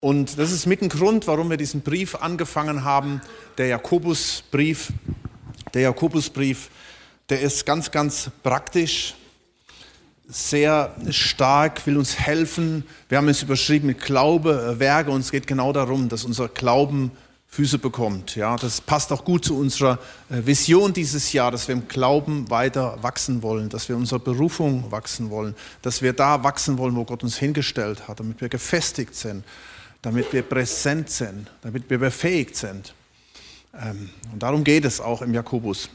Und das ist mit ein Grund, warum wir diesen Brief angefangen haben, der Jakobusbrief. Der Jakobusbrief, der ist ganz, ganz praktisch, sehr stark, will uns helfen. Wir haben es überschrieben mit Glaube, Werke und es geht genau darum, dass unser Glauben Füße bekommt. Ja, das passt auch gut zu unserer äh, Vision dieses Jahr, dass wir im Glauben weiter wachsen wollen, dass wir unserer Berufung wachsen wollen, dass wir da wachsen wollen, wo Gott uns hingestellt hat, damit wir gefestigt sind, damit wir präsent sind, damit wir befähigt sind. Ähm, und darum geht es auch im Jakobus.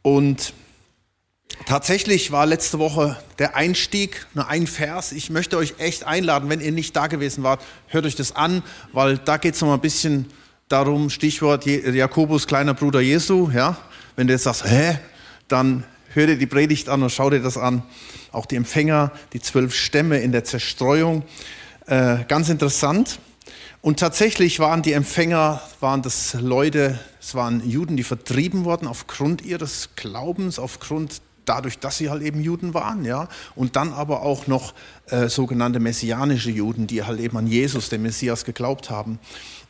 Und Tatsächlich war letzte Woche der Einstieg nur ein Vers. Ich möchte euch echt einladen, wenn ihr nicht da gewesen wart, hört euch das an, weil da geht es noch mal ein bisschen darum, Stichwort Jakobus, kleiner Bruder Jesu. Ja? Wenn du jetzt sagst, hä, dann hör dir die Predigt an und schau dir das an. Auch die Empfänger, die zwölf Stämme in der Zerstreuung. Äh, ganz interessant. Und tatsächlich waren die Empfänger, waren das Leute, es waren Juden, die vertrieben wurden aufgrund ihres Glaubens, aufgrund dadurch, dass sie halt eben Juden waren, ja, und dann aber auch noch äh, sogenannte messianische Juden, die halt eben an Jesus, den Messias, geglaubt haben.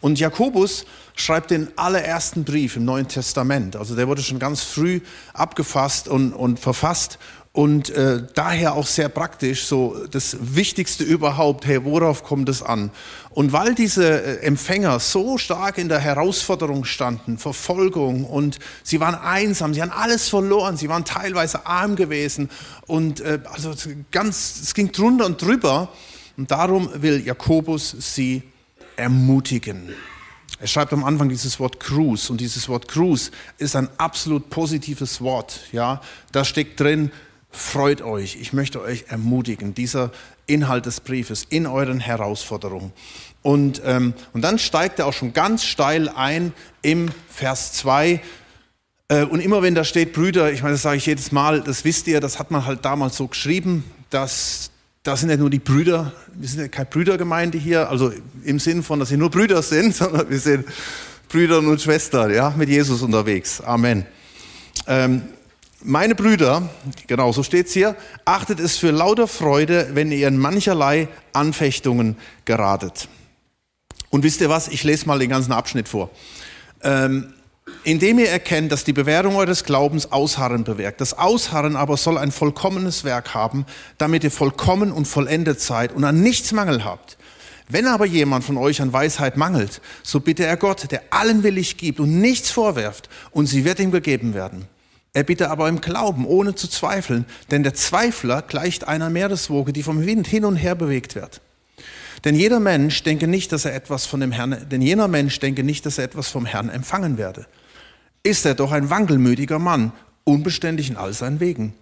Und Jakobus schreibt den allerersten Brief im Neuen Testament, also der wurde schon ganz früh abgefasst und, und verfasst und äh, daher auch sehr praktisch, so das Wichtigste überhaupt, hey, worauf kommt es an? Und weil diese äh, Empfänger so stark in der Herausforderung standen, Verfolgung und sie waren einsam, sie haben alles verloren, sie waren teilweise arm gewesen und äh, also ganz, es ging drunter und drüber und darum will Jakobus sie ermutigen. Er schreibt am Anfang dieses Wort Cruise und dieses Wort Cruise ist ein absolut positives Wort. Ja, da steckt drin, freut euch. Ich möchte euch ermutigen, dieser Inhalt des Briefes in euren Herausforderungen. Und, ähm, und dann steigt er auch schon ganz steil ein im Vers 2. Äh, und immer wenn da steht Brüder, ich meine, das sage ich jedes Mal, das wisst ihr, das hat man halt damals so geschrieben, dass da sind ja nur die Brüder, wir sind ja keine Brüdergemeinde hier, also im Sinn von, dass sie nur Brüder sind, sondern wir sind Brüder und Schwestern, ja, mit Jesus unterwegs. Amen. Ähm, meine Brüder, genau so steht es hier, achtet es für lauter Freude, wenn ihr in mancherlei Anfechtungen geratet. Und wisst ihr was? Ich lese mal den ganzen Abschnitt vor. Ähm, indem ihr erkennt, dass die Bewährung eures Glaubens Ausharren bewirkt. Das Ausharren aber soll ein vollkommenes Werk haben, damit ihr vollkommen und vollendet seid und an nichts Mangel habt. Wenn aber jemand von euch an Weisheit mangelt, so bitte er Gott, der allen willig gibt und nichts vorwerft, und sie wird ihm gegeben werden. Er bitte aber im Glauben, ohne zu zweifeln, denn der Zweifler gleicht einer Meereswoge, die vom Wind hin und her bewegt wird. Denn jeder Mensch denke nicht, dass er etwas von dem Herrn, denn jener Mensch denke nicht, dass er etwas vom Herrn empfangen werde. Ist er doch ein wankelmütiger Mann, unbeständig in all seinen Wegen.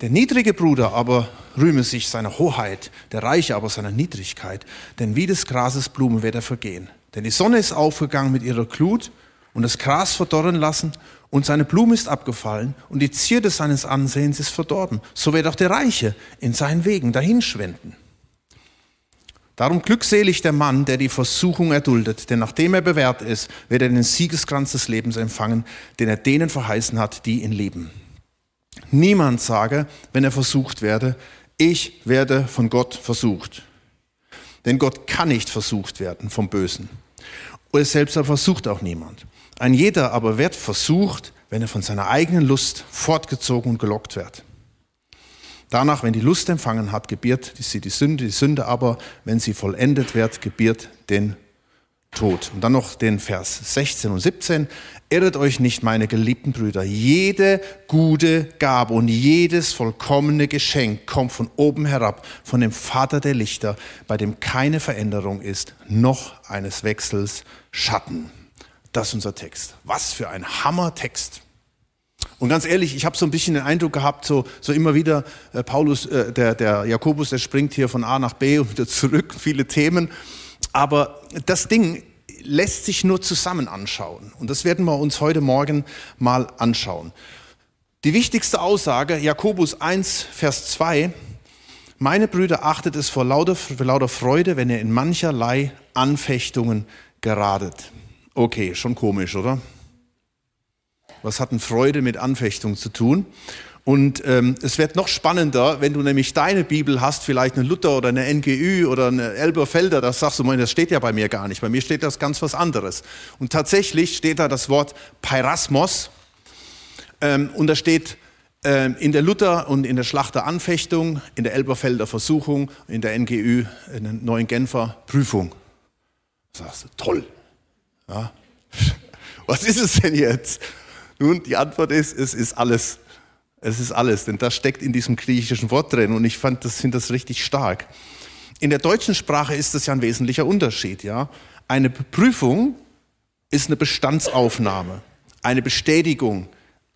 Der niedrige Bruder aber rühme sich seiner Hoheit, der Reiche aber seiner Niedrigkeit, denn wie des Grases Blume wird er vergehen. Denn die Sonne ist aufgegangen mit ihrer Glut und das Gras verdorren lassen und seine Blume ist abgefallen und die Zierde seines Ansehens ist verdorben. So wird auch der Reiche in seinen Wegen dahinschwenden. Darum glückselig der Mann, der die Versuchung erduldet, denn nachdem er bewährt ist, wird er den Siegeskranz des Lebens empfangen, den er denen verheißen hat, die ihn lieben. Niemand sage, wenn er versucht werde, ich werde von Gott versucht. Denn Gott kann nicht versucht werden vom Bösen. Und selbst versucht auch niemand. Ein jeder aber wird versucht, wenn er von seiner eigenen Lust fortgezogen und gelockt wird. Danach, wenn die Lust empfangen hat, gebiert sie die Sünde, die Sünde aber, wenn sie vollendet wird, gebiert den Tod. Und dann noch den Vers 16 und 17. Irret euch nicht, meine geliebten Brüder. Jede gute Gabe und jedes vollkommene Geschenk kommt von oben herab, von dem Vater der Lichter, bei dem keine Veränderung ist, noch eines Wechsels Schatten. Das ist unser Text. Was für ein Hammertext. Und ganz ehrlich, ich habe so ein bisschen den Eindruck gehabt, so, so immer wieder, äh, Paulus, äh, der, der Jakobus, der springt hier von A nach B und wieder zurück, viele Themen. Aber das Ding lässt sich nur zusammen anschauen. Und das werden wir uns heute Morgen mal anschauen. Die wichtigste Aussage, Jakobus 1, Vers 2, meine Brüder, achtet es vor lauter, vor lauter Freude, wenn ihr in mancherlei Anfechtungen geratet. Okay, schon komisch, oder? Was hat denn Freude mit Anfechtung zu tun? Und ähm, es wird noch spannender, wenn du nämlich deine Bibel hast, vielleicht eine Luther oder eine NGÜ oder eine Elberfelder, das sagst du, das steht ja bei mir gar nicht. Bei mir steht das ganz was anderes. Und tatsächlich steht da das Wort Peirasmos ähm, und da steht ähm, in der Luther und in der Schlachter Anfechtung, in der Elberfelder Versuchung, in der NGÜ, in der neuen Genfer Prüfung. Da sagst du, toll. Ja. Was ist es denn jetzt? Nun, die Antwort ist, es ist alles. Es ist alles, denn das steckt in diesem griechischen Wort drin und ich fand das, finde das richtig stark. In der deutschen Sprache ist das ja ein wesentlicher Unterschied, ja. Eine Prüfung ist eine Bestandsaufnahme, eine Bestätigung,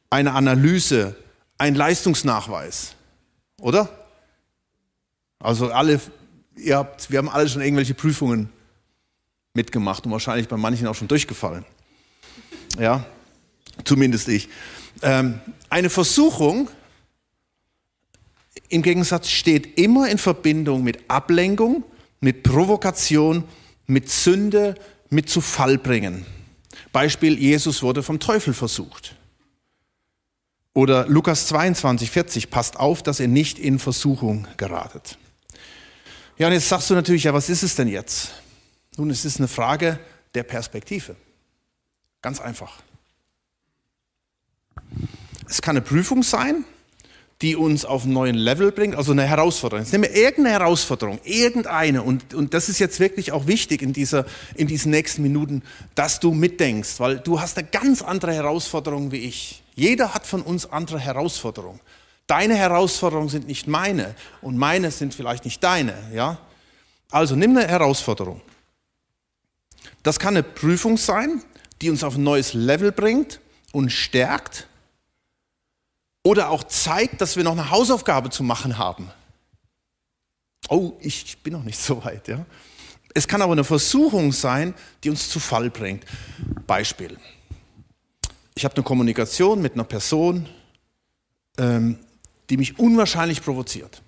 eine Analyse, ein Leistungsnachweis, oder? Also alle, ihr habt, wir haben alle schon irgendwelche Prüfungen mitgemacht und wahrscheinlich bei manchen auch schon durchgefallen. Ja, zumindest ich. Ähm, eine Versuchung im Gegensatz steht immer in Verbindung mit Ablenkung, mit Provokation, mit Sünde, mit zu Fall bringen. Beispiel, Jesus wurde vom Teufel versucht. Oder Lukas 22, 40, passt auf, dass ihr nicht in Versuchung geratet. Ja, und jetzt sagst du natürlich, ja, was ist es denn jetzt? Nun, es ist eine Frage der Perspektive. Ganz einfach. Es kann eine Prüfung sein, die uns auf einen neuen Level bringt, also eine Herausforderung. Jetzt nehmen wir irgendeine Herausforderung, irgendeine. Und, und das ist jetzt wirklich auch wichtig in, dieser, in diesen nächsten Minuten, dass du mitdenkst, weil du hast eine ganz andere Herausforderung wie ich. Jeder hat von uns andere Herausforderungen. Deine Herausforderungen sind nicht meine und meine sind vielleicht nicht deine. Ja? Also nimm eine Herausforderung. Das kann eine Prüfung sein, die uns auf ein neues Level bringt und stärkt oder auch zeigt, dass wir noch eine Hausaufgabe zu machen haben. Oh, ich bin noch nicht so weit. Ja? Es kann aber eine Versuchung sein, die uns zu Fall bringt. Beispiel. Ich habe eine Kommunikation mit einer Person, ähm, die mich unwahrscheinlich provoziert,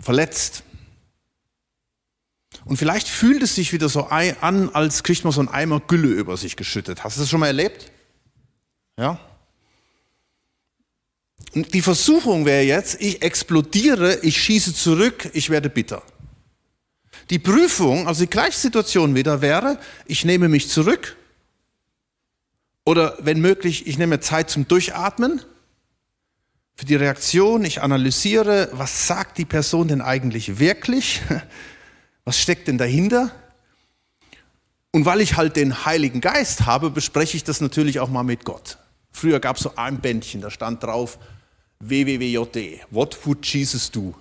verletzt. Und vielleicht fühlt es sich wieder so an, als kriegt man so einen Eimer Gülle über sich geschüttet. Hast du das schon mal erlebt? Ja? Und die Versuchung wäre jetzt, ich explodiere, ich schieße zurück, ich werde bitter. Die Prüfung, also die gleiche Situation wieder wäre, ich nehme mich zurück oder wenn möglich, ich nehme Zeit zum Durchatmen für die Reaktion, ich analysiere, was sagt die Person denn eigentlich wirklich, was steckt denn dahinter. Und weil ich halt den Heiligen Geist habe, bespreche ich das natürlich auch mal mit Gott. Früher gab es so ein Bändchen, da stand drauf, WWWJD. What would Jesus do?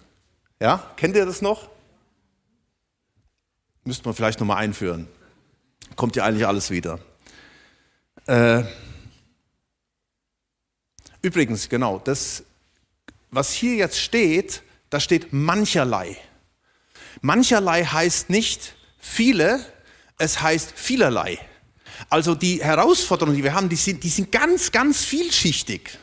Ja, kennt ihr das noch? Müsste man vielleicht nochmal einführen. Kommt ja eigentlich alles wieder. Äh, übrigens, genau, das, was hier jetzt steht, da steht mancherlei. Mancherlei heißt nicht viele, es heißt vielerlei. Also die Herausforderungen, die wir haben, die sind, die sind ganz, ganz vielschichtig.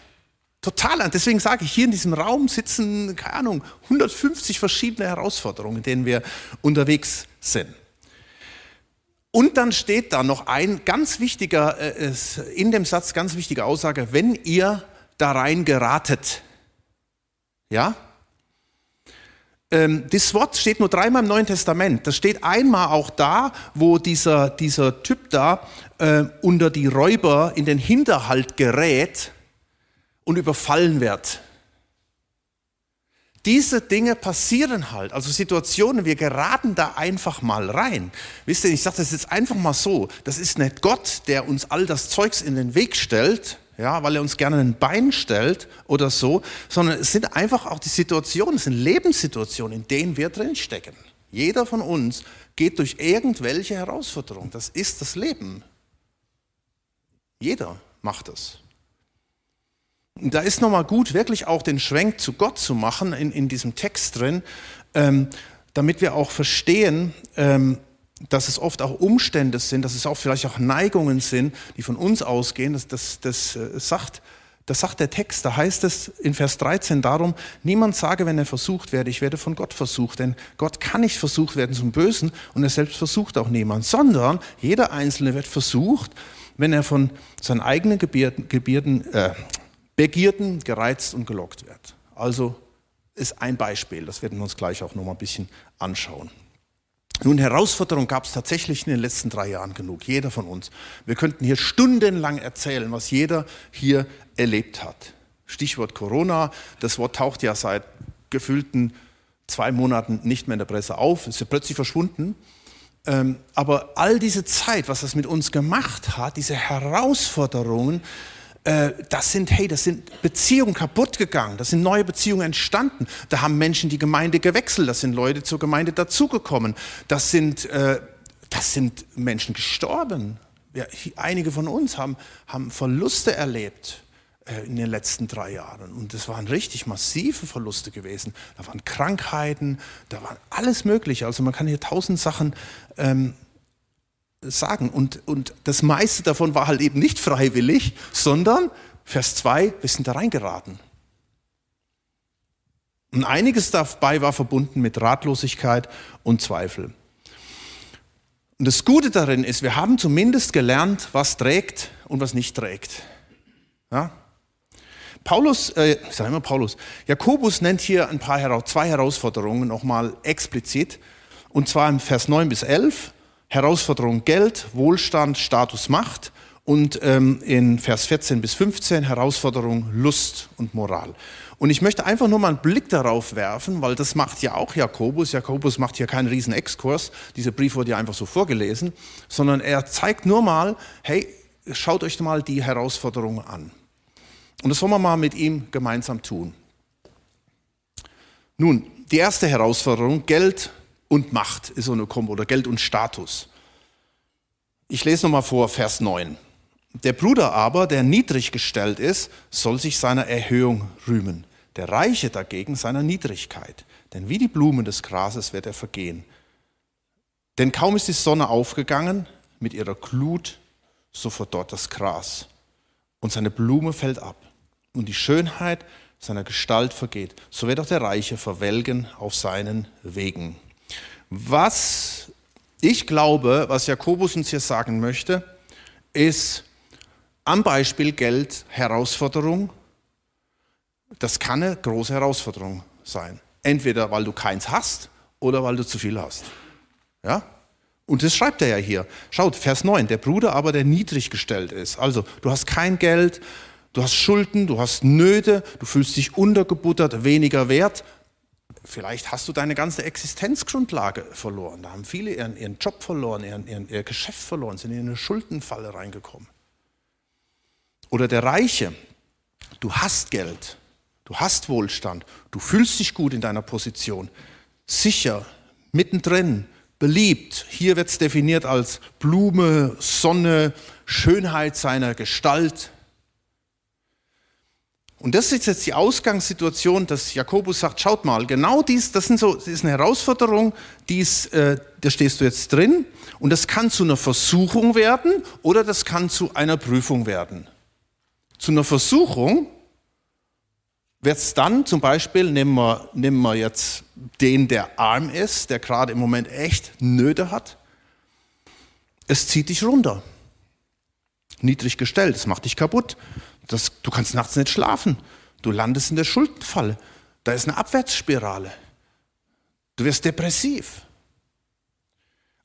Total. Deswegen sage ich, hier in diesem Raum sitzen, keine Ahnung, 150 verschiedene Herausforderungen, in denen wir unterwegs sind. Und dann steht da noch ein ganz wichtiger, äh, in dem Satz ganz wichtige Aussage, wenn ihr da rein geratet. Ja? Ähm, das Wort steht nur dreimal im Neuen Testament. Das steht einmal auch da, wo dieser, dieser Typ da äh, unter die Räuber in den Hinterhalt gerät und überfallen wird. Diese Dinge passieren halt, also Situationen, wir geraten da einfach mal rein. Wisst ihr, ich sage das jetzt einfach mal so, das ist nicht Gott, der uns all das Zeugs in den Weg stellt, ja, weil er uns gerne ein Bein stellt oder so, sondern es sind einfach auch die Situationen, es sind Lebenssituationen, in denen wir drinstecken. Jeder von uns geht durch irgendwelche Herausforderungen. Das ist das Leben. Jeder macht das da ist nochmal gut, wirklich auch den Schwenk zu Gott zu machen in, in diesem Text drin, ähm, damit wir auch verstehen, ähm, dass es oft auch Umstände sind, dass es auch vielleicht auch Neigungen sind, die von uns ausgehen. Das, das, das, äh, sagt, das sagt der Text. Da heißt es in Vers 13 darum, niemand sage, wenn er versucht werde, ich werde von Gott versucht. Denn Gott kann nicht versucht werden zum Bösen und er selbst versucht auch niemand, sondern jeder Einzelne wird versucht, wenn er von seinen eigenen Gebirden, Gebirden, äh, Begierden gereizt und gelockt wird. Also ist ein Beispiel, das werden wir uns gleich auch noch mal ein bisschen anschauen. Nun, Herausforderungen gab es tatsächlich in den letzten drei Jahren genug, jeder von uns. Wir könnten hier stundenlang erzählen, was jeder hier erlebt hat. Stichwort Corona, das Wort taucht ja seit gefühlten zwei Monaten nicht mehr in der Presse auf, ist ja plötzlich verschwunden. Ähm, aber all diese Zeit, was das mit uns gemacht hat, diese Herausforderungen, das sind, hey, das sind Beziehungen kaputt gegangen, das sind neue Beziehungen entstanden. Da haben Menschen die Gemeinde gewechselt, das sind Leute zur Gemeinde dazugekommen, das sind, äh, das sind Menschen gestorben. Ja, einige von uns haben, haben Verluste erlebt äh, in den letzten drei Jahren. Und das waren richtig massive Verluste gewesen. Da waren Krankheiten, da war alles Mögliche. Also man kann hier tausend Sachen ähm, sagen. Und, und das meiste davon war halt eben nicht freiwillig, sondern, Vers 2, wir sind da reingeraten. Und einiges dabei war verbunden mit Ratlosigkeit und Zweifel. Und das Gute darin ist, wir haben zumindest gelernt, was trägt und was nicht trägt. Ja? Paulus, äh, ich sage immer Paulus, Jakobus nennt hier ein paar, zwei Herausforderungen nochmal explizit. Und zwar im Vers 9 bis 11. Herausforderung Geld, Wohlstand, Status, Macht. Und ähm, in Vers 14 bis 15 Herausforderung Lust und Moral. Und ich möchte einfach nur mal einen Blick darauf werfen, weil das macht ja auch Jakobus. Jakobus macht hier keinen riesen Exkurs. Dieser Brief wurde ja einfach so vorgelesen, sondern er zeigt nur mal, hey, schaut euch mal die Herausforderungen an. Und das wollen wir mal mit ihm gemeinsam tun. Nun, die erste Herausforderung, Geld und Macht ist so eine Kombo, oder Geld und Status. Ich lese nochmal vor, Vers 9. Der Bruder aber, der niedrig gestellt ist, soll sich seiner Erhöhung rühmen. Der Reiche dagegen seiner Niedrigkeit. Denn wie die Blumen des Grases wird er vergehen. Denn kaum ist die Sonne aufgegangen mit ihrer Glut, so verdorrt das Gras. Und seine Blume fällt ab und die Schönheit seiner Gestalt vergeht, so wird auch der Reiche verwelken auf seinen Wegen. Was ich glaube, was Jakobus uns hier sagen möchte, ist am Beispiel Geld Herausforderung. Das kann eine große Herausforderung sein. Entweder weil du keins hast oder weil du zu viel hast. Ja? Und das schreibt er ja hier. Schaut, Vers 9, der Bruder aber, der niedrig gestellt ist. Also, du hast kein Geld, Du hast Schulden, du hast Nöte, du fühlst dich untergebuttert, weniger wert. Vielleicht hast du deine ganze Existenzgrundlage verloren. Da haben viele ihren, ihren Job verloren, ihren, ihren, ihr Geschäft verloren, sind in eine Schuldenfalle reingekommen. Oder der Reiche, du hast Geld, du hast Wohlstand, du fühlst dich gut in deiner Position, sicher, mittendrin, beliebt. Hier wird es definiert als Blume, Sonne, Schönheit seiner Gestalt, und das ist jetzt die Ausgangssituation, dass Jakobus sagt, schaut mal, genau dies, das, sind so, das ist eine Herausforderung, dies, äh, da stehst du jetzt drin. Und das kann zu einer Versuchung werden oder das kann zu einer Prüfung werden. Zu einer Versuchung wird es dann zum Beispiel, nehmen wir, nehmen wir jetzt den, der arm ist, der gerade im Moment echt Nöte hat. Es zieht dich runter. Niedrig gestellt, es macht dich kaputt. Das, du kannst nachts nicht schlafen. Du landest in der Schuldenfalle. Da ist eine Abwärtsspirale. Du wirst depressiv.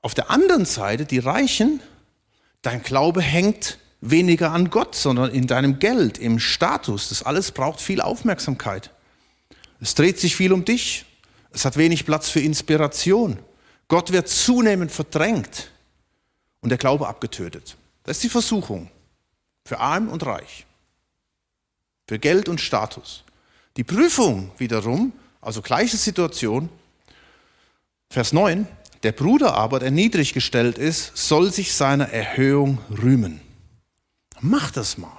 Auf der anderen Seite, die Reichen, dein Glaube hängt weniger an Gott, sondern in deinem Geld, im Status. Das alles braucht viel Aufmerksamkeit. Es dreht sich viel um dich. Es hat wenig Platz für Inspiration. Gott wird zunehmend verdrängt und der Glaube abgetötet. Das ist die Versuchung für arm und reich für Geld und Status. Die Prüfung wiederum, also gleiche Situation, Vers 9, der Bruder aber, der niedrig gestellt ist, soll sich seiner Erhöhung rühmen. Mach das mal.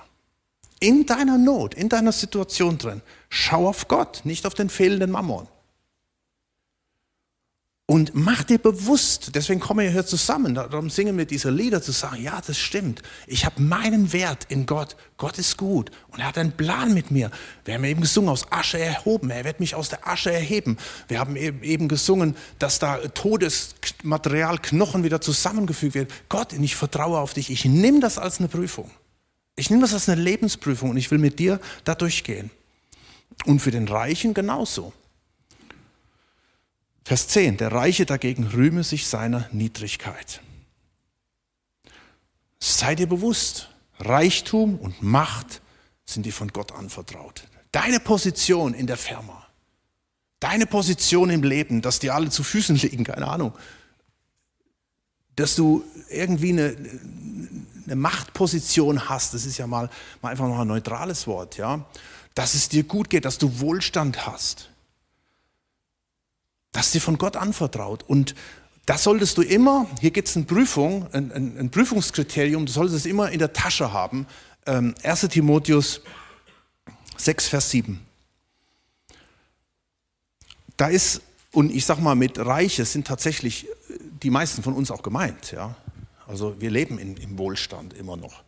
In deiner Not, in deiner Situation drin. Schau auf Gott, nicht auf den fehlenden Mammon. Und mach dir bewusst, deswegen kommen wir hier zusammen, darum singen wir diese Lieder, zu sagen, ja, das stimmt, ich habe meinen Wert in Gott, Gott ist gut und er hat einen Plan mit mir. Wir haben eben gesungen, aus Asche erhoben, er wird mich aus der Asche erheben. Wir haben eben gesungen, dass da Todesmaterial, Knochen wieder zusammengefügt wird. Gott, ich vertraue auf dich, ich nehme das als eine Prüfung. Ich nehme das als eine Lebensprüfung und ich will mit dir da durchgehen. Und für den Reichen genauso. Vers 10. Der Reiche dagegen rühme sich seiner Niedrigkeit. Sei dir bewusst, Reichtum und Macht sind dir von Gott anvertraut. Deine Position in der Firma, deine Position im Leben, dass dir alle zu Füßen liegen, keine Ahnung, dass du irgendwie eine, eine Machtposition hast, das ist ja mal, mal einfach noch ein neutrales Wort, ja, dass es dir gut geht, dass du Wohlstand hast, dass dir von Gott anvertraut und das solltest du immer, hier gibt es eine Prüfung, ein, ein, ein, Prüfungskriterium, du solltest es immer in der Tasche haben. Ähm, 1 Timotheus 6, Vers 7. Da ist, und ich sag mal, mit Reiche sind tatsächlich die meisten von uns auch gemeint. Ja? Also wir leben in, im Wohlstand immer noch.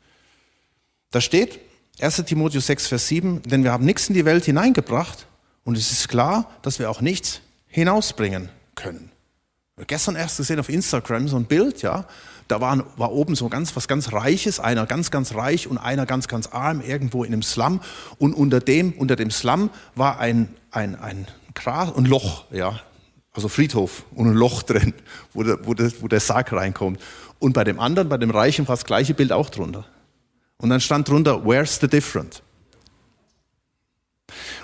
Da steht 1 Timotheus 6, Vers 7, denn wir haben nichts in die Welt hineingebracht und es ist klar, dass wir auch nichts hinausbringen können. Gestern erst gesehen auf Instagram so ein Bild, ja. Da war, war oben so ganz, was ganz Reiches, einer ganz, ganz reich und einer ganz, ganz arm irgendwo in einem Slum. Und unter dem, unter dem Slum war ein, ein, ein Gras und Loch, ja. Also Friedhof und ein Loch drin, wo der, wo, der, wo der Sarg reinkommt. Und bei dem anderen, bei dem Reichen, war das gleiche Bild auch drunter. Und dann stand drunter, where's the different?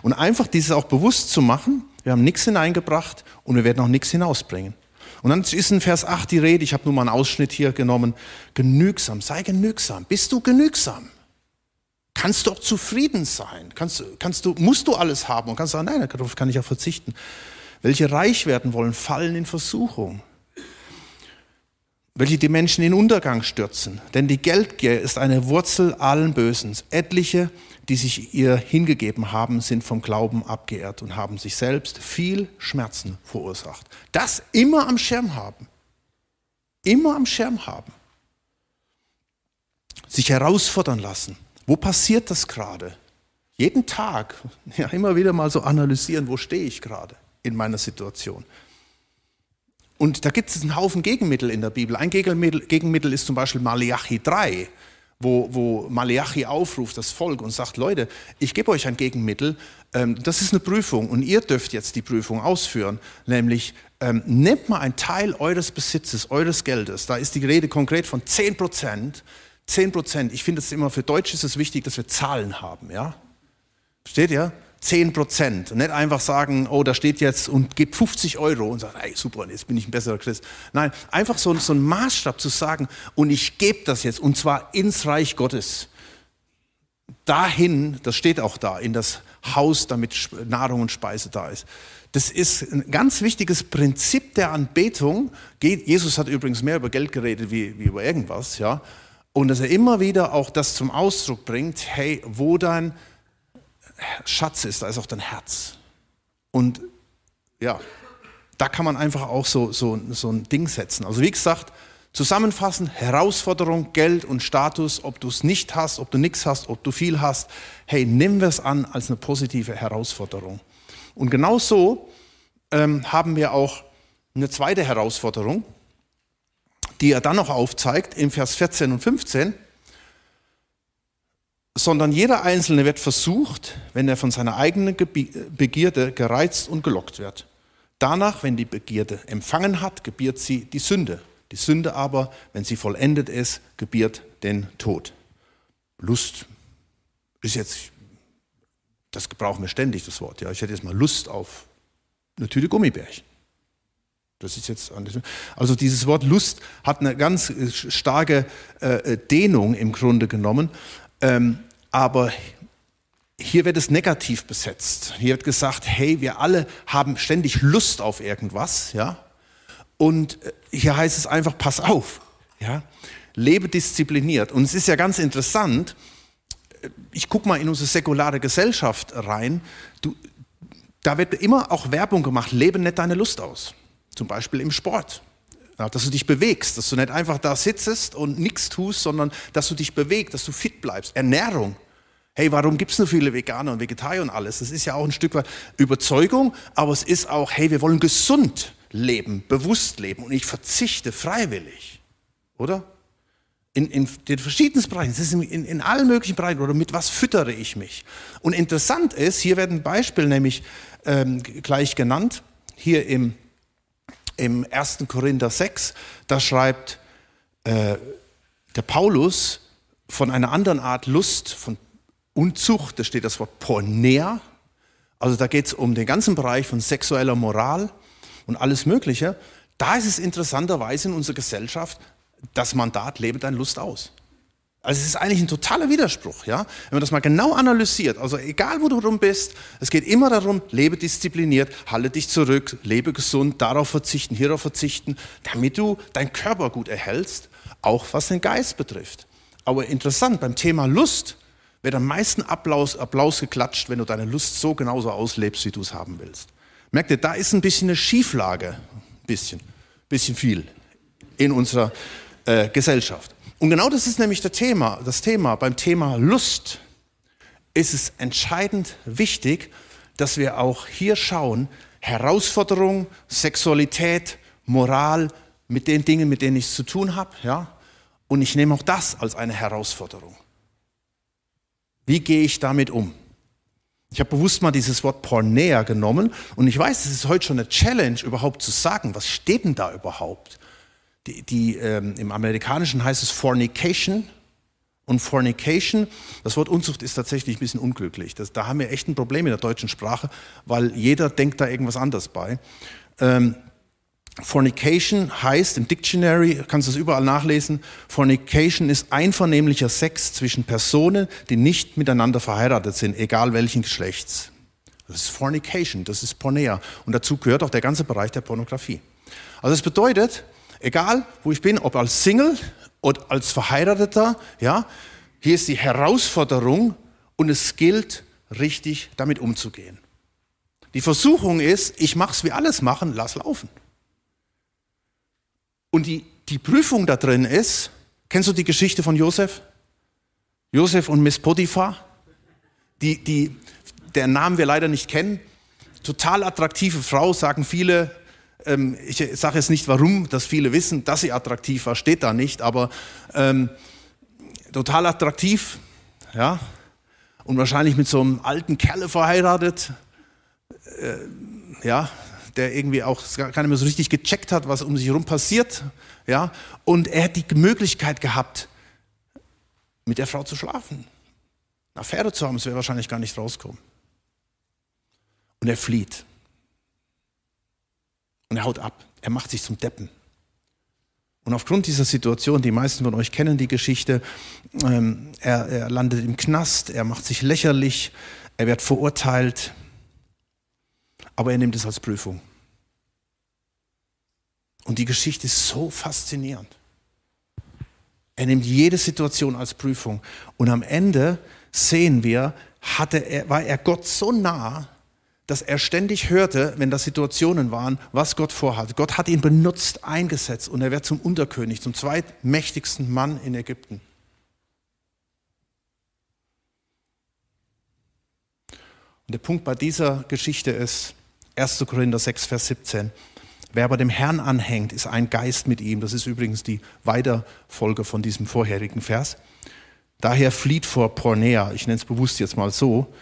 Und einfach dieses auch bewusst zu machen, wir haben nichts hineingebracht und wir werden auch nichts hinausbringen. Und dann ist in Vers 8 die Rede, ich habe nur mal einen Ausschnitt hier genommen, genügsam, sei genügsam. Bist du genügsam? Kannst du auch zufrieden sein? Kannst, kannst du, musst du alles haben und kannst sagen, nein, darauf kann ich auch verzichten. Welche reich werden wollen, fallen in Versuchung. Welche die Menschen in Untergang stürzen. Denn die Geldgier ist eine Wurzel allen Bösens. Etliche die sich ihr hingegeben haben, sind vom Glauben abgeehrt und haben sich selbst viel Schmerzen verursacht. Das immer am Schirm haben. Immer am Schirm haben. Sich herausfordern lassen. Wo passiert das gerade? Jeden Tag ja, immer wieder mal so analysieren, wo stehe ich gerade in meiner Situation. Und da gibt es einen Haufen Gegenmittel in der Bibel. Ein Gegenmittel, ist zum Beispiel Malachi 3 wo, wo Malachi aufruft, das Volk, und sagt, Leute, ich gebe euch ein Gegenmittel, ähm, das ist eine Prüfung und ihr dürft jetzt die Prüfung ausführen, nämlich ähm, nehmt mal einen Teil eures Besitzes, eures Geldes, da ist die Rede konkret von 10 Prozent, 10 Prozent, ich finde es immer, für Deutsch ist es wichtig, dass wir Zahlen haben, ja? Versteht ihr? 10 Prozent. Nicht einfach sagen, oh, da steht jetzt und gibt 50 Euro und sagt, ey, super, jetzt bin ich ein besserer Christ. Nein, einfach so, so ein Maßstab zu sagen, und ich gebe das jetzt, und zwar ins Reich Gottes. Dahin, das steht auch da, in das Haus, damit Nahrung und Speise da ist. Das ist ein ganz wichtiges Prinzip der Anbetung. Jesus hat übrigens mehr über Geld geredet wie, wie über irgendwas, ja. Und dass er immer wieder auch das zum Ausdruck bringt, hey, wo dein Schatz ist, da ist auch dein Herz. Und ja, da kann man einfach auch so, so, so ein Ding setzen. Also wie gesagt, zusammenfassen, Herausforderung, Geld und Status, ob du es nicht hast, ob du nichts hast, ob du viel hast, hey, nimm es an als eine positive Herausforderung. Und genau so ähm, haben wir auch eine zweite Herausforderung, die er dann noch aufzeigt im Vers 14 und 15 sondern jeder Einzelne wird versucht, wenn er von seiner eigenen Begierde gereizt und gelockt wird. Danach, wenn die Begierde empfangen hat, gebiert sie die Sünde. Die Sünde aber, wenn sie vollendet ist, gebiert den Tod. Lust ist jetzt, das gebrauchen wir ständig, das Wort. Ja, ich hätte jetzt mal Lust auf eine Tüte Gummibärchen. Das ist jetzt also dieses Wort Lust hat eine ganz starke äh, Dehnung im Grunde genommen. Ähm, aber hier wird es negativ besetzt. Hier wird gesagt, hey, wir alle haben ständig Lust auf irgendwas, ja. Und äh, hier heißt es einfach, pass auf, ja. Lebe diszipliniert. Und es ist ja ganz interessant, äh, ich gucke mal in unsere säkulare Gesellschaft rein, du, da wird immer auch Werbung gemacht, lebe nicht deine Lust aus. Zum Beispiel im Sport. Ja, dass du dich bewegst, dass du nicht einfach da sitzt und nichts tust, sondern dass du dich bewegst, dass du fit bleibst. Ernährung. Hey, warum gibt es so viele Veganer und Vegetarier und alles? Das ist ja auch ein Stück weit Überzeugung, aber es ist auch, hey, wir wollen gesund leben, bewusst leben und ich verzichte freiwillig. Oder? In, in den verschiedensten Bereichen, das ist in, in, in allen möglichen Bereichen, oder mit was füttere ich mich? Und interessant ist, hier werden Beispiele nämlich ähm, gleich genannt, hier im, im 1. Korinther 6, da schreibt äh, der Paulus von einer anderen Art Lust, von Unzucht, da steht das Wort Pornea, also da geht es um den ganzen Bereich von sexueller Moral und alles Mögliche. Da ist es interessanterweise in unserer Gesellschaft das Mandat lebe deine Lust aus. Also es ist eigentlich ein totaler Widerspruch, ja. Wenn man das mal genau analysiert, also egal wo du rum bist, es geht immer darum, lebe diszipliniert, halte dich zurück, lebe gesund, darauf verzichten, hierauf verzichten, damit du deinen Körper gut erhältst, auch was den Geist betrifft. Aber interessant, beim Thema Lust wird am meisten Applaus, Applaus geklatscht, wenn du deine Lust so genauso auslebst, wie du es haben willst. Merkt ihr, da ist ein bisschen eine Schieflage, ein bisschen, bisschen viel in unserer äh, Gesellschaft. Und genau das ist nämlich das Thema, das Thema. Beim Thema Lust ist es entscheidend wichtig, dass wir auch hier schauen, Herausforderung, Sexualität, Moral, mit den Dingen, mit denen ich es zu tun habe, ja. Und ich nehme auch das als eine Herausforderung. Wie gehe ich damit um? Ich habe bewusst mal dieses Wort Pornea genommen und ich weiß, es ist heute schon eine Challenge, überhaupt zu sagen, was steht denn da überhaupt? Die, die ähm, im Amerikanischen heißt es Fornication. Und Fornication, das Wort Unzucht ist tatsächlich ein bisschen unglücklich. Das, da haben wir echt ein Problem in der deutschen Sprache, weil jeder denkt da irgendwas anderes bei. Ähm, Fornication heißt im Dictionary, kannst du es überall nachlesen, Fornication ist einvernehmlicher Sex zwischen Personen, die nicht miteinander verheiratet sind, egal welchen Geschlechts. Das ist Fornication, das ist Pornea. Und dazu gehört auch der ganze Bereich der Pornografie. Also es bedeutet, Egal, wo ich bin, ob als Single oder als Verheirateter, ja, hier ist die Herausforderung und es gilt, richtig damit umzugehen. Die Versuchung ist, ich mache es wie alles machen, lass laufen. Und die, die Prüfung da drin ist, kennst du die Geschichte von Josef? Josef und Miss Potiphar, die, die, deren Namen wir leider nicht kennen. Total attraktive Frau, sagen viele, ähm, ich sage jetzt nicht, warum, dass viele wissen, dass sie attraktiv war, steht da nicht, aber ähm, total attraktiv, ja, und wahrscheinlich mit so einem alten Kerle verheiratet, äh, ja, der irgendwie auch gar nicht mehr so richtig gecheckt hat, was um sich herum passiert, ja, und er hat die Möglichkeit gehabt, mit der Frau zu schlafen, eine Affäre zu haben, es wäre wahrscheinlich gar nicht rauskommen. Und er flieht. Und er haut ab. Er macht sich zum Deppen. Und aufgrund dieser Situation, die meisten von euch kennen die Geschichte, ähm, er, er landet im Knast, er macht sich lächerlich, er wird verurteilt, aber er nimmt es als Prüfung. Und die Geschichte ist so faszinierend. Er nimmt jede Situation als Prüfung. Und am Ende sehen wir, hatte er, war er Gott so nah, dass er ständig hörte, wenn da Situationen waren, was Gott vorhat. Gott hat ihn benutzt, eingesetzt und er wird zum Unterkönig, zum zweitmächtigsten Mann in Ägypten. Und der Punkt bei dieser Geschichte ist 1. Korinther 6, Vers 17. Wer aber dem Herrn anhängt, ist ein Geist mit ihm. Das ist übrigens die Weiterfolge von diesem vorherigen Vers. Daher flieht vor Pornea, ich nenne es bewusst jetzt mal so,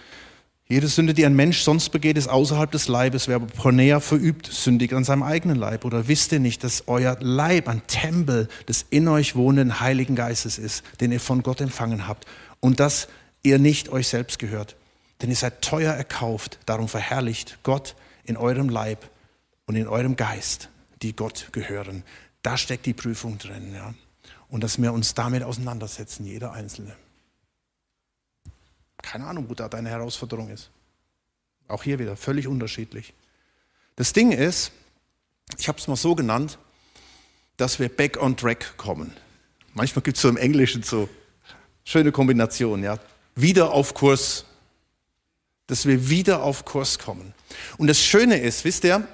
jede Sünde, die ein Mensch sonst begeht, ist außerhalb des Leibes. Wer aber Pornea verübt, sündigt an seinem eigenen Leib. Oder wisst ihr nicht, dass euer Leib ein Tempel des in euch wohnenden Heiligen Geistes ist, den ihr von Gott empfangen habt und dass ihr nicht euch selbst gehört? Denn ihr seid teuer erkauft, darum verherrlicht Gott in eurem Leib und in eurem Geist, die Gott gehören. Da steckt die Prüfung drin. Ja? Und dass wir uns damit auseinandersetzen, jeder Einzelne. Keine Ahnung, wo da deine Herausforderung ist. Auch hier wieder völlig unterschiedlich. Das Ding ist, ich habe es mal so genannt, dass wir back on track kommen. Manchmal gibt es so im Englischen so schöne Kombinationen, ja. Wieder auf Kurs, dass wir wieder auf Kurs kommen. Und das Schöne ist, wisst ihr,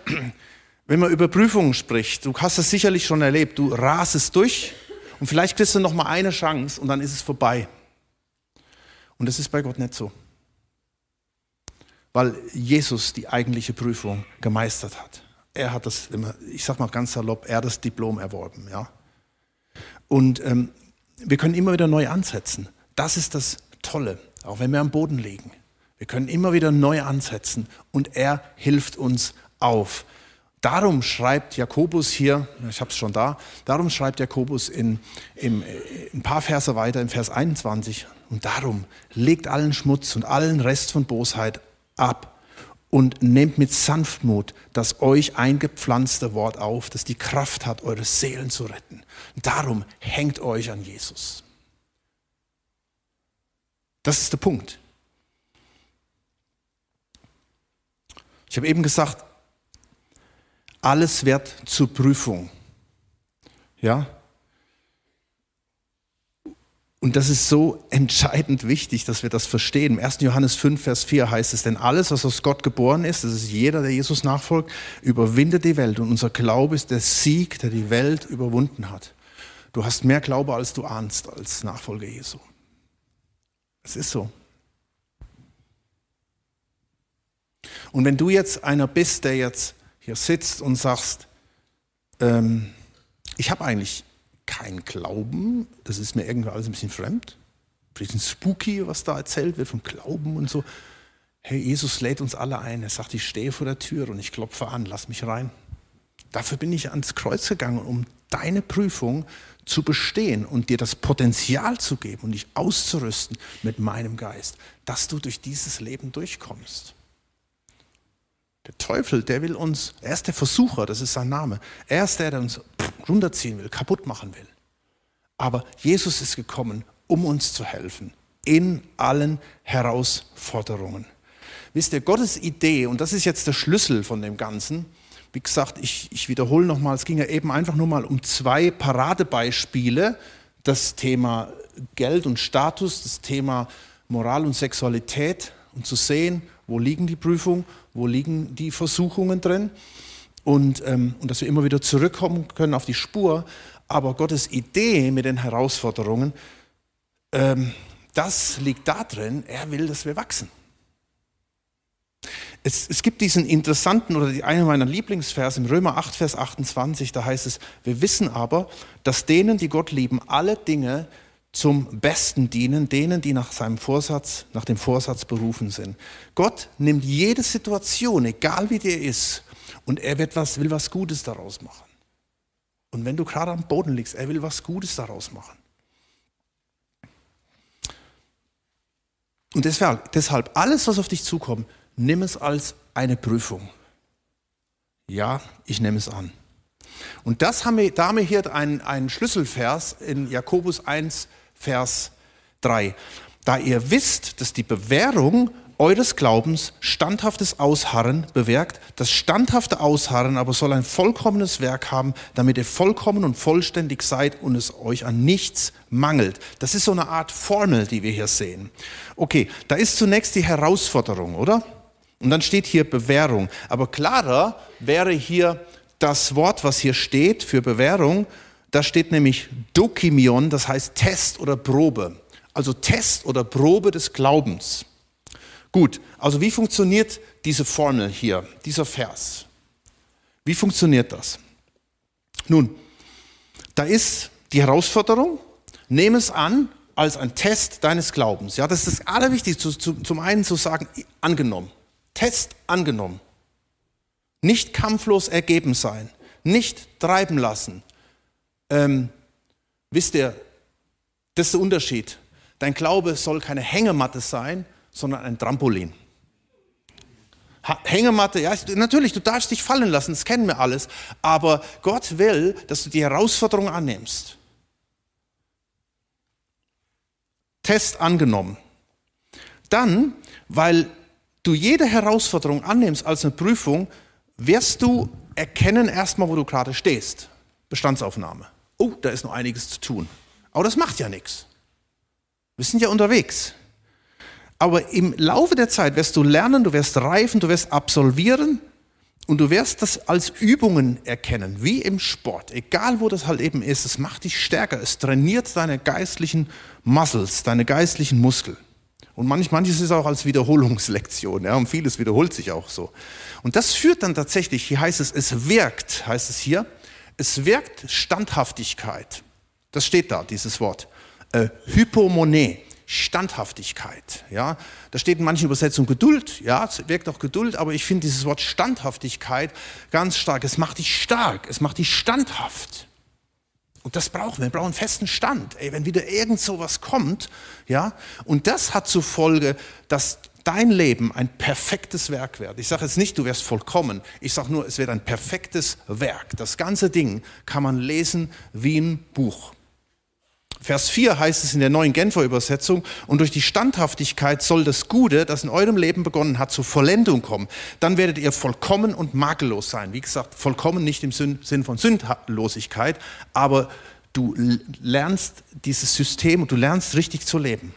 wenn man über Prüfungen spricht, du hast es sicherlich schon erlebt, du rasest durch und vielleicht kriegst du noch mal eine Chance und dann ist es vorbei. Und das ist bei Gott nicht so. Weil Jesus die eigentliche Prüfung gemeistert hat. Er hat das, ich sag mal ganz salopp, er hat das Diplom erworben. Ja? Und ähm, wir können immer wieder neu ansetzen. Das ist das Tolle, auch wenn wir am Boden liegen. Wir können immer wieder neu ansetzen und er hilft uns auf. Darum schreibt Jakobus hier, ich habe es schon da, darum schreibt Jakobus in, in, in ein paar Verse weiter, im Vers 21, und darum legt allen Schmutz und allen Rest von Bosheit ab und nehmt mit Sanftmut das euch eingepflanzte Wort auf, das die Kraft hat, eure Seelen zu retten. Darum hängt euch an Jesus. Das ist der Punkt. Ich habe eben gesagt, alles wird zur Prüfung. Ja? Und das ist so entscheidend wichtig, dass wir das verstehen. Im 1. Johannes 5, Vers 4 heißt es, denn alles, was aus Gott geboren ist, das ist jeder, der Jesus nachfolgt, überwindet die Welt. Und unser Glaube ist der Sieg, der die Welt überwunden hat. Du hast mehr Glaube, als du ahnst, als Nachfolger Jesu. Es ist so. Und wenn du jetzt einer bist, der jetzt hier sitzt und sagst, ähm, ich habe eigentlich keinen Glauben, das ist mir irgendwie alles ein bisschen fremd, ein bisschen spooky, was da erzählt wird vom Glauben und so. Hey, Jesus lädt uns alle ein. Er sagt, ich stehe vor der Tür und ich klopfe an, lass mich rein. Dafür bin ich ans Kreuz gegangen, um deine Prüfung zu bestehen und dir das Potenzial zu geben und dich auszurüsten mit meinem Geist, dass du durch dieses Leben durchkommst. Der Teufel, der will uns, er ist der Versucher, das ist sein Name. Er ist der, der uns runterziehen will, kaputt machen will. Aber Jesus ist gekommen, um uns zu helfen in allen Herausforderungen. Wisst ihr, Gottes Idee, und das ist jetzt der Schlüssel von dem Ganzen, wie gesagt, ich, ich wiederhole nochmal, es ging ja eben einfach nur mal um zwei Paradebeispiele, das Thema Geld und Status, das Thema Moral und Sexualität und zu sehen, wo liegen die Prüfungen, wo liegen die Versuchungen drin und, ähm, und dass wir immer wieder zurückkommen können auf die Spur. Aber Gottes Idee mit den Herausforderungen, ähm, das liegt darin, er will, dass wir wachsen. Es, es, gibt diesen interessanten oder die, eine meiner Lieblingsverse im Römer 8, Vers 28, da heißt es, wir wissen aber, dass denen, die Gott lieben, alle Dinge zum Besten dienen, denen, die nach seinem Vorsatz, nach dem Vorsatz berufen sind. Gott nimmt jede Situation, egal wie die ist, und er wird was, will was Gutes daraus machen. Und wenn du gerade am Boden liegst, er will was Gutes daraus machen. Und deshalb, deshalb alles, was auf dich zukommt, nimm es als eine Prüfung. Ja, ich nehme es an. Und das haben wir, da haben wir hier einen, einen Schlüsselvers in Jakobus 1, Vers 3. Da ihr wisst, dass die Bewährung eures Glaubens standhaftes Ausharren bewirkt, das standhafte Ausharren aber soll ein vollkommenes Werk haben, damit ihr vollkommen und vollständig seid und es euch an nichts mangelt. Das ist so eine Art Formel, die wir hier sehen. Okay, da ist zunächst die Herausforderung, oder? Und dann steht hier Bewährung. Aber klarer wäre hier das Wort, was hier steht für Bewährung, da steht nämlich Dokimion, das heißt Test oder Probe. Also Test oder Probe des Glaubens. Gut, also wie funktioniert diese Formel hier, dieser Vers? Wie funktioniert das? Nun, da ist die Herausforderung, nehme es an als ein Test deines Glaubens. Ja, das ist das Allerwichtigste, zum einen zu sagen, angenommen. Test angenommen. Nicht kampflos ergeben sein, nicht treiben lassen, ähm, wisst ihr, das ist der Unterschied. Dein Glaube soll keine Hängematte sein, sondern ein Trampolin. Hängematte, ja, natürlich, du darfst dich fallen lassen, das kennen wir alles, aber Gott will, dass du die Herausforderung annimmst. Test angenommen. Dann, weil du jede Herausforderung annimmst als eine Prüfung, wirst du erkennen erstmal, wo du gerade stehst. Bestandsaufnahme oh, da ist noch einiges zu tun. Aber das macht ja nichts. Wir sind ja unterwegs. Aber im Laufe der Zeit wirst du lernen, du wirst reifen, du wirst absolvieren und du wirst das als Übungen erkennen, wie im Sport. Egal wo das halt eben ist, es macht dich stärker, es trainiert deine geistlichen Muscles, deine geistlichen Muskeln. Und manch, manches ist auch als Wiederholungslektion, ja, und vieles wiederholt sich auch so. Und das führt dann tatsächlich, hier heißt es, es wirkt, heißt es hier, es wirkt Standhaftigkeit. Das steht da, dieses Wort. Äh, Hypomone, Standhaftigkeit. Ja, da steht in manchen Übersetzungen Geduld. Ja, es wirkt auch Geduld, aber ich finde dieses Wort Standhaftigkeit ganz stark. Es macht dich stark, es macht dich standhaft. Und das brauchen wir. Wir brauchen einen festen Stand. Ey, wenn wieder irgend sowas kommt, ja, und das hat zur Folge, dass dein Leben ein perfektes Werk wird. Ich sage jetzt nicht, du wirst vollkommen. Ich sage nur, es wird ein perfektes Werk. Das ganze Ding kann man lesen wie ein Buch. Vers 4 heißt es in der neuen Genfer Übersetzung, und durch die Standhaftigkeit soll das Gute, das in eurem Leben begonnen hat, zur Vollendung kommen. Dann werdet ihr vollkommen und makellos sein. Wie gesagt, vollkommen nicht im Sinn von Sündlosigkeit, aber du lernst dieses System und du lernst richtig zu leben.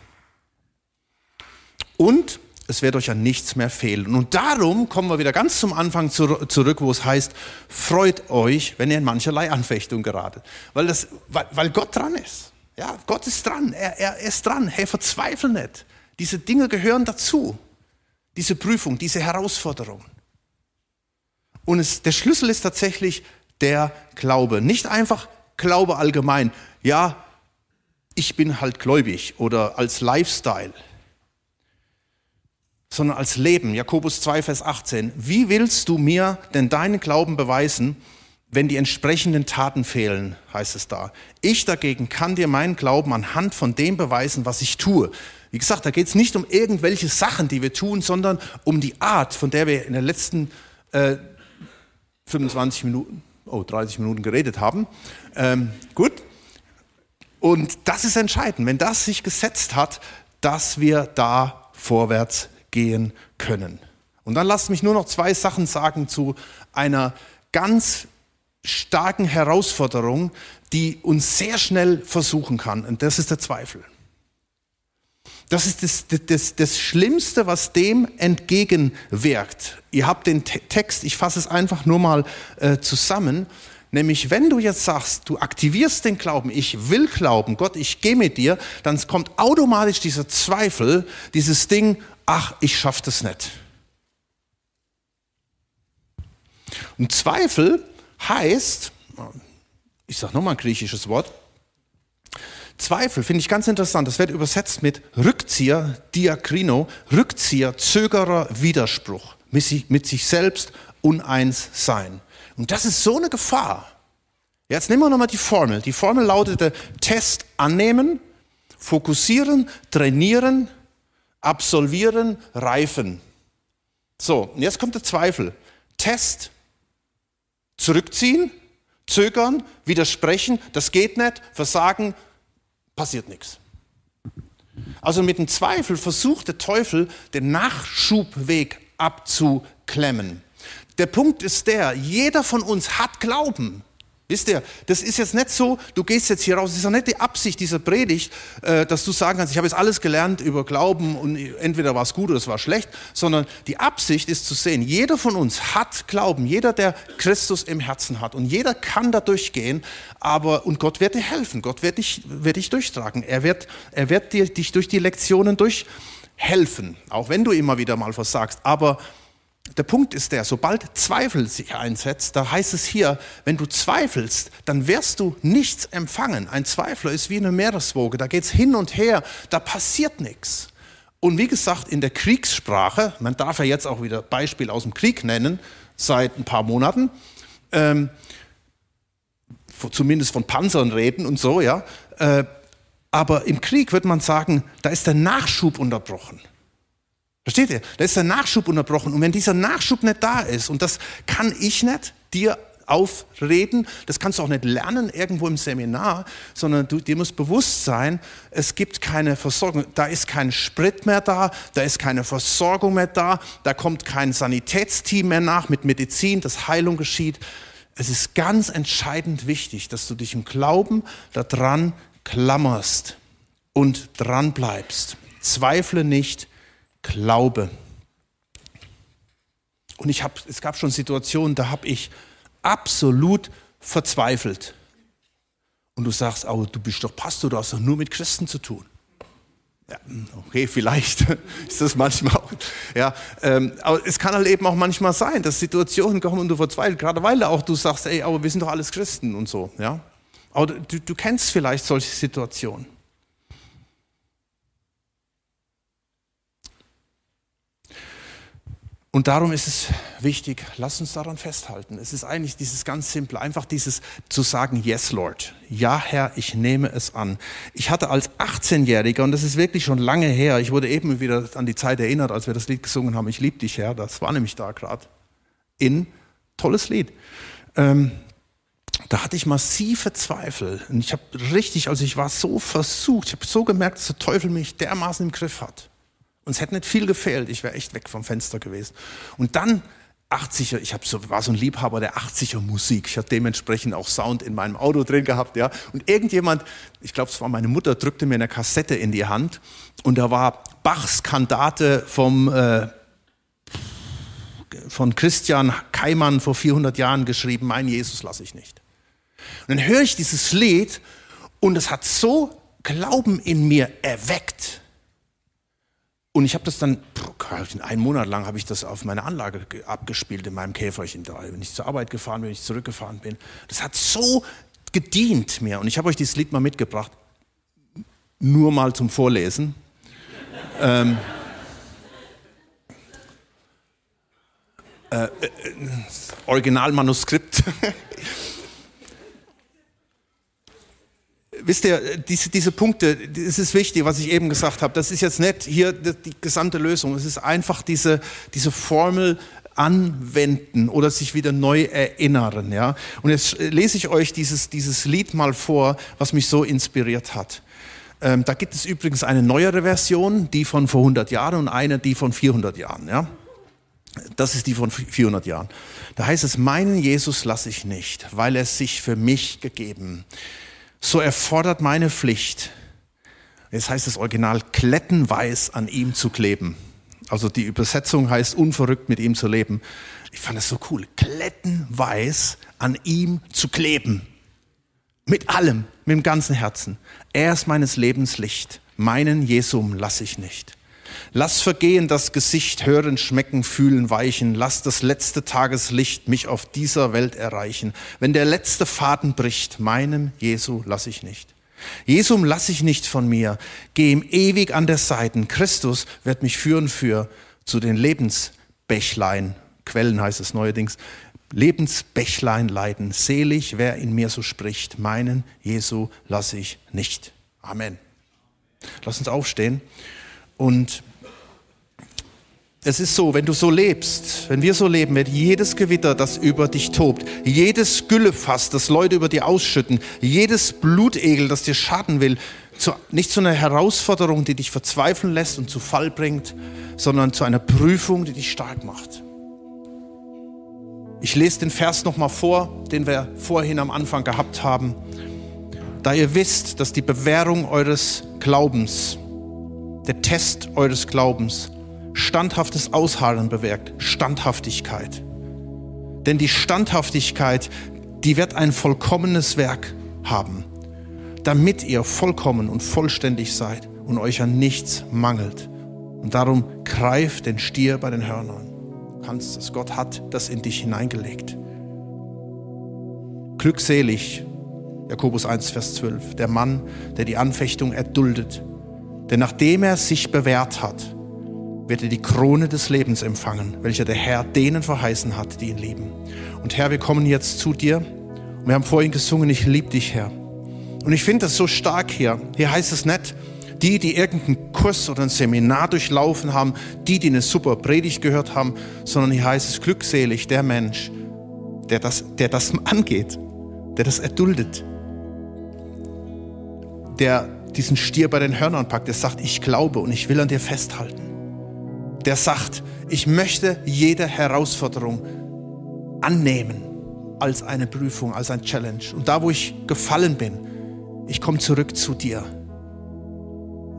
Und es wird euch an nichts mehr fehlen. Und darum kommen wir wieder ganz zum Anfang zurück, wo es heißt, freut euch, wenn ihr in mancherlei Anfechtung geratet. Weil, das, weil, weil Gott dran ist. Ja, Gott ist dran, er, er ist dran. Hey, verzweifle nicht. Diese Dinge gehören dazu. Diese Prüfung, diese Herausforderung. Und es, der Schlüssel ist tatsächlich der Glaube. Nicht einfach Glaube allgemein. Ja, ich bin halt gläubig oder als Lifestyle, sondern als Leben. Jakobus 2, Vers 18. Wie willst du mir denn deinen Glauben beweisen, wenn die entsprechenden Taten fehlen, heißt es da. Ich dagegen kann dir meinen Glauben anhand von dem beweisen, was ich tue. Wie gesagt, da geht es nicht um irgendwelche Sachen, die wir tun, sondern um die Art, von der wir in den letzten äh, 25 Minuten, oh, 30 Minuten geredet haben. Ähm, gut. Und das ist entscheidend, wenn das sich gesetzt hat, dass wir da vorwärts gehen können. Und dann lasst mich nur noch zwei Sachen sagen zu einer ganz starken Herausforderung, die uns sehr schnell versuchen kann. Und das ist der Zweifel. Das ist das, das, das Schlimmste, was dem entgegenwirkt. Ihr habt den Text, ich fasse es einfach nur mal äh, zusammen. Nämlich, wenn du jetzt sagst, du aktivierst den Glauben, ich will glauben, Gott, ich gehe mit dir, dann kommt automatisch dieser Zweifel, dieses Ding, ach, ich schaffe das nicht. Und Zweifel heißt, ich sage nochmal ein griechisches Wort, Zweifel finde ich ganz interessant. Das wird übersetzt mit Rückzieher, Diakrino, Rückzieher, Zögerer, Widerspruch, mit sich, mit sich selbst uneins sein. Und das ist so eine Gefahr. Jetzt nehmen wir nochmal die Formel. Die Formel lautete Test annehmen, fokussieren, trainieren, absolvieren, reifen. So, und jetzt kommt der Zweifel. Test Zurückziehen, zögern, widersprechen, das geht nicht, versagen, passiert nichts. Also mit dem Zweifel versucht der Teufel, den Nachschubweg abzuklemmen. Der Punkt ist der, jeder von uns hat Glauben. Wisst ihr, das ist jetzt nicht so, du gehst jetzt hier raus, das ist auch nicht die Absicht dieser Predigt, äh, dass du sagen kannst, ich habe jetzt alles gelernt über Glauben und entweder war es gut oder es war schlecht, sondern die Absicht ist zu sehen, jeder von uns hat Glauben, jeder, der Christus im Herzen hat und jeder kann da durchgehen, aber, und Gott wird dir helfen, Gott wird dich, wird dich durchtragen, er wird, er wird dir, dich durch die Lektionen durchhelfen, auch wenn du immer wieder mal versagst, aber der Punkt ist der, sobald Zweifel sich einsetzt, da heißt es hier, wenn du zweifelst, dann wirst du nichts empfangen. Ein Zweifler ist wie eine Meereswoge, da geht es hin und her, da passiert nichts. Und wie gesagt, in der Kriegssprache, man darf ja jetzt auch wieder Beispiel aus dem Krieg nennen, seit ein paar Monaten, ähm, zumindest von Panzern reden und so, ja. Äh, aber im Krieg wird man sagen, da ist der Nachschub unterbrochen. Versteht ihr? Da ist der Nachschub unterbrochen. Und wenn dieser Nachschub nicht da ist, und das kann ich nicht dir aufreden, das kannst du auch nicht lernen irgendwo im Seminar, sondern du, dir muss bewusst sein, es gibt keine Versorgung, da ist kein Sprit mehr da, da ist keine Versorgung mehr da, da kommt kein Sanitätsteam mehr nach mit Medizin, dass Heilung geschieht. Es ist ganz entscheidend wichtig, dass du dich im Glauben daran klammerst und dran bleibst. Zweifle nicht, Glaube. Und ich hab, es gab schon Situationen, da habe ich absolut verzweifelt. Und du sagst, oh, du bist doch Pastor, du hast doch nur mit Christen zu tun. Ja, okay, vielleicht ist das manchmal auch. Ja, ähm, aber es kann halt eben auch manchmal sein, dass Situationen kommen und du verzweifelst, gerade weil auch du sagst, ey, aber wir sind doch alles Christen und so. Ja, aber du, du kennst vielleicht solche Situationen. Und darum ist es wichtig, lass uns daran festhalten. Es ist eigentlich dieses ganz simple, einfach dieses zu sagen, yes Lord, ja Herr, ich nehme es an. Ich hatte als 18-Jähriger, und das ist wirklich schon lange her, ich wurde eben wieder an die Zeit erinnert, als wir das Lied gesungen haben, ich liebe dich Herr, das war nämlich da gerade, in, tolles Lied. Ähm, da hatte ich massive Zweifel. Und ich habe richtig, also ich war so versucht, ich habe so gemerkt, dass der Teufel mich dermaßen im Griff hat. Und es hätte nicht viel gefehlt, ich wäre echt weg vom Fenster gewesen. Und dann 80er, ich so, war so ein Liebhaber der 80er Musik. Ich hatte dementsprechend auch Sound in meinem Auto drin gehabt, ja. Und irgendjemand, ich glaube, es war meine Mutter, drückte mir eine Kassette in die Hand und da war Bachs Kandate vom äh, von Christian Keimann vor 400 Jahren geschrieben, mein Jesus lasse ich nicht. Und dann höre ich dieses Lied und es hat so Glauben in mir erweckt. Und ich habe das dann, einen Monat lang habe ich das auf meine Anlage abgespielt in meinem Käferchen da. Wenn ich zur Arbeit gefahren bin, wenn ich zurückgefahren bin. Das hat so gedient mir. Und ich habe euch dieses Lied mal mitgebracht, nur mal zum Vorlesen. ähm, äh, äh, Originalmanuskript. wisst ihr, diese, diese Punkte, das ist wichtig, was ich eben gesagt habe. Das ist jetzt nicht hier die gesamte Lösung. Es ist einfach diese, diese Formel anwenden oder sich wieder neu erinnern. Ja? Und jetzt lese ich euch dieses, dieses Lied mal vor, was mich so inspiriert hat. Ähm, da gibt es übrigens eine neuere Version, die von vor 100 Jahren und eine, die von 400 Jahren. Ja? Das ist die von 400 Jahren. Da heißt es, meinen Jesus lasse ich nicht, weil er sich für mich gegeben so erfordert meine Pflicht, jetzt heißt das Original, klettenweiß an ihm zu kleben. Also die Übersetzung heißt unverrückt mit ihm zu leben. Ich fand das so cool. Klettenweiß an ihm zu kleben. Mit allem, mit dem ganzen Herzen. Er ist meines Lebens Licht. Meinen Jesum lasse ich nicht. Lass vergehen das Gesicht, hören, schmecken, fühlen, weichen. Lass das letzte Tageslicht mich auf dieser Welt erreichen. Wenn der letzte Faden bricht, meinem Jesu lass ich nicht. Jesum lass ich nicht von mir. Geh ihm ewig an der Seite. Christus wird mich führen für zu den Lebensbächlein. Quellen heißt es neuerdings. Lebensbächlein leiden. Selig, wer in mir so spricht. Meinen Jesu lass ich nicht. Amen. Lass uns aufstehen und es ist so, wenn du so lebst, wenn wir so leben, wird jedes Gewitter, das über dich tobt, jedes Güllefass, das Leute über dir ausschütten, jedes Blutegel, das dir schaden will, zu, nicht zu einer Herausforderung, die dich verzweifeln lässt und zu Fall bringt, sondern zu einer Prüfung, die dich stark macht. Ich lese den Vers nochmal vor, den wir vorhin am Anfang gehabt haben. Da ihr wisst, dass die Bewährung eures Glaubens, der Test eures Glaubens, standhaftes Ausharren bewirkt, Standhaftigkeit. Denn die Standhaftigkeit, die wird ein vollkommenes Werk haben, damit ihr vollkommen und vollständig seid und euch an nichts mangelt. Und darum greift den Stier bei den Hörnern. Du kannst es, Gott hat das in dich hineingelegt. Glückselig, Jakobus 1, Vers 12, der Mann, der die Anfechtung erduldet. Denn nachdem er sich bewährt hat, wird er die Krone des Lebens empfangen, welcher der Herr denen verheißen hat, die ihn lieben. Und Herr, wir kommen jetzt zu dir. Und wir haben vorhin gesungen, ich liebe dich, Herr. Und ich finde das so stark hier. Hier heißt es nicht, die, die irgendeinen Kurs oder ein Seminar durchlaufen haben, die, die eine super Predigt gehört haben, sondern hier heißt es glückselig der Mensch, der das, der das angeht, der das erduldet, der diesen Stier bei den Hörnern packt, der sagt, ich glaube und ich will an dir festhalten der sagt, ich möchte jede Herausforderung annehmen als eine Prüfung, als ein Challenge. Und da, wo ich gefallen bin, ich komme zurück zu dir.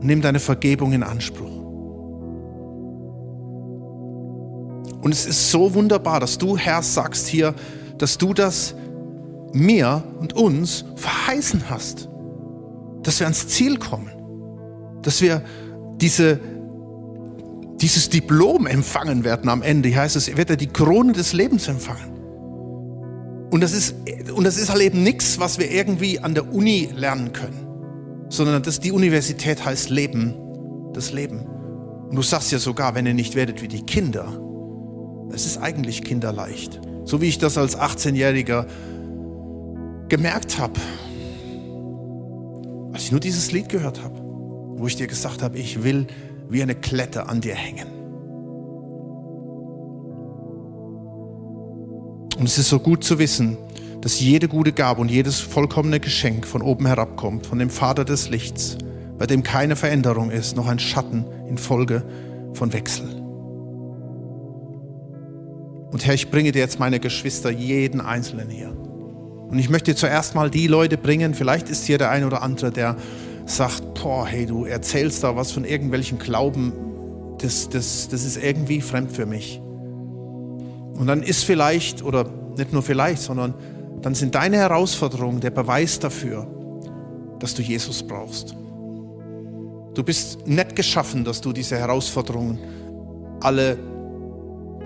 Nimm deine Vergebung in Anspruch. Und es ist so wunderbar, dass du, Herr, sagst hier, dass du das mir und uns verheißen hast, dass wir ans Ziel kommen, dass wir diese dieses Diplom empfangen werden am Ende. Hier heißt es, wird er die Krone des Lebens empfangen. Und das ist, und das ist halt eben nichts, was wir irgendwie an der Uni lernen können, sondern das, die Universität heißt Leben, das Leben. Und du sagst ja sogar, wenn ihr nicht werdet wie die Kinder, Es ist eigentlich kinderleicht. So wie ich das als 18-Jähriger gemerkt habe, als ich nur dieses Lied gehört habe, wo ich dir gesagt habe, ich will wie eine Klette an dir hängen. Und es ist so gut zu wissen, dass jede gute Gabe und jedes vollkommene Geschenk von oben herabkommt, von dem Vater des Lichts, bei dem keine Veränderung ist, noch ein Schatten infolge von Wechsel. Und Herr, ich bringe dir jetzt meine Geschwister, jeden Einzelnen hier. Und ich möchte zuerst mal die Leute bringen, vielleicht ist hier der ein oder andere, der sagt, boah, hey, du erzählst da was von irgendwelchen Glauben, das, das, das ist irgendwie fremd für mich. Und dann ist vielleicht, oder nicht nur vielleicht, sondern dann sind deine Herausforderungen der Beweis dafür, dass du Jesus brauchst. Du bist nicht geschaffen, dass du diese Herausforderungen alle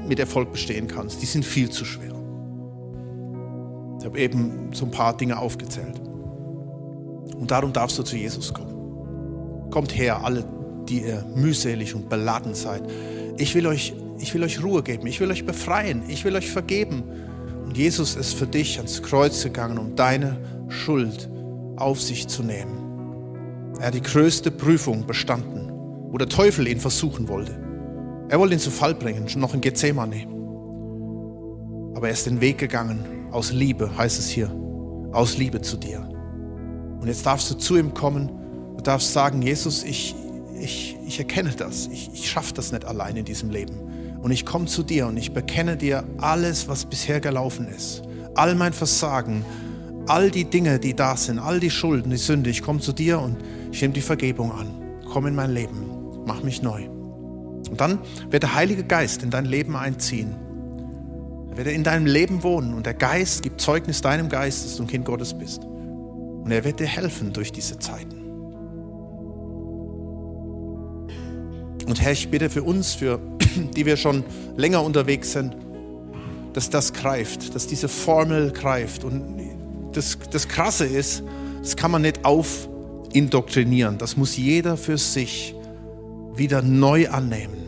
mit Erfolg bestehen kannst. Die sind viel zu schwer. Ich habe eben so ein paar Dinge aufgezählt. Und darum darfst du zu Jesus kommen. Kommt her, alle, die ihr mühselig und beladen seid. Ich will euch, ich will euch Ruhe geben. Ich will euch befreien. Ich will euch vergeben. Und Jesus ist für dich ans Kreuz gegangen, um deine Schuld auf sich zu nehmen. Er hat die größte Prüfung bestanden, wo der Teufel ihn versuchen wollte. Er wollte ihn zu Fall bringen, schon noch in Gethsemane. Aber er ist den Weg gegangen, aus Liebe, heißt es hier, aus Liebe zu dir. Und jetzt darfst du zu ihm kommen, du darfst sagen, Jesus, ich, ich, ich erkenne das, ich, ich schaffe das nicht allein in diesem Leben. Und ich komme zu dir und ich bekenne dir alles, was bisher gelaufen ist. All mein Versagen, all die Dinge, die da sind, all die Schulden, die Sünde. Ich komme zu dir und ich nehme die Vergebung an. Komm in mein Leben, mach mich neu. Und dann wird der Heilige Geist in dein Leben einziehen. Er wird in deinem Leben wohnen und der Geist gibt Zeugnis deinem Geist, dass du ein Kind Gottes bist. Und er wird dir helfen durch diese Zeiten. Und Herr, ich bitte für uns, für die wir schon länger unterwegs sind, dass das greift, dass diese Formel greift. Und das, das Krasse ist, das kann man nicht aufindoktrinieren. Das muss jeder für sich wieder neu annehmen,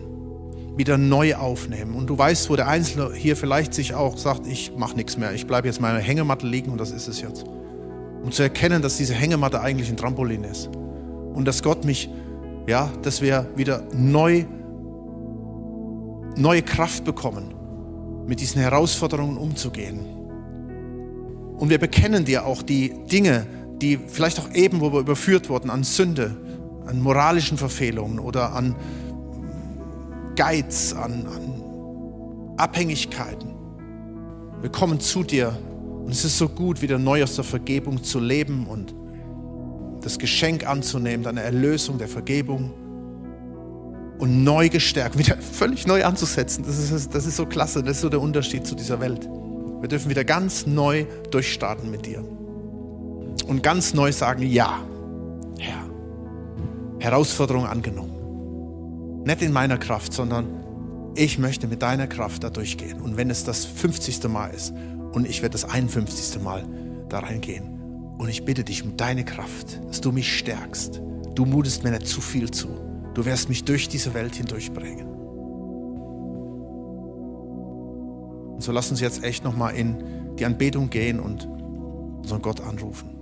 wieder neu aufnehmen. Und du weißt, wo der Einzelne hier vielleicht sich auch sagt, ich mache nichts mehr, ich bleibe jetzt meine Hängematte liegen und das ist es jetzt. Um zu erkennen, dass diese Hängematte eigentlich ein Trampolin ist. Und dass Gott mich, ja, dass wir wieder neu, neue Kraft bekommen, mit diesen Herausforderungen umzugehen. Und wir bekennen dir auch die Dinge, die vielleicht auch eben, wo wir überführt wurden, an Sünde, an moralischen Verfehlungen oder an Geiz, an, an Abhängigkeiten. Wir kommen zu dir und es ist so gut, wieder neu aus der Vergebung zu leben und das Geschenk anzunehmen, deine Erlösung, der Vergebung und neu gestärkt, wieder völlig neu anzusetzen. Das ist, das ist so klasse, das ist so der Unterschied zu dieser Welt. Wir dürfen wieder ganz neu durchstarten mit dir und ganz neu sagen, ja, Herr, Herausforderung angenommen. Nicht in meiner Kraft, sondern ich möchte mit deiner Kraft da durchgehen. Und wenn es das 50. Mal ist und ich werde das 51. Mal da reingehen. Und ich bitte dich um deine Kraft, dass du mich stärkst. Du mutest mir nicht zu viel zu. Du wirst mich durch diese Welt hindurchbringen. Und so lass uns jetzt echt nochmal in die Anbetung gehen und unseren Gott anrufen.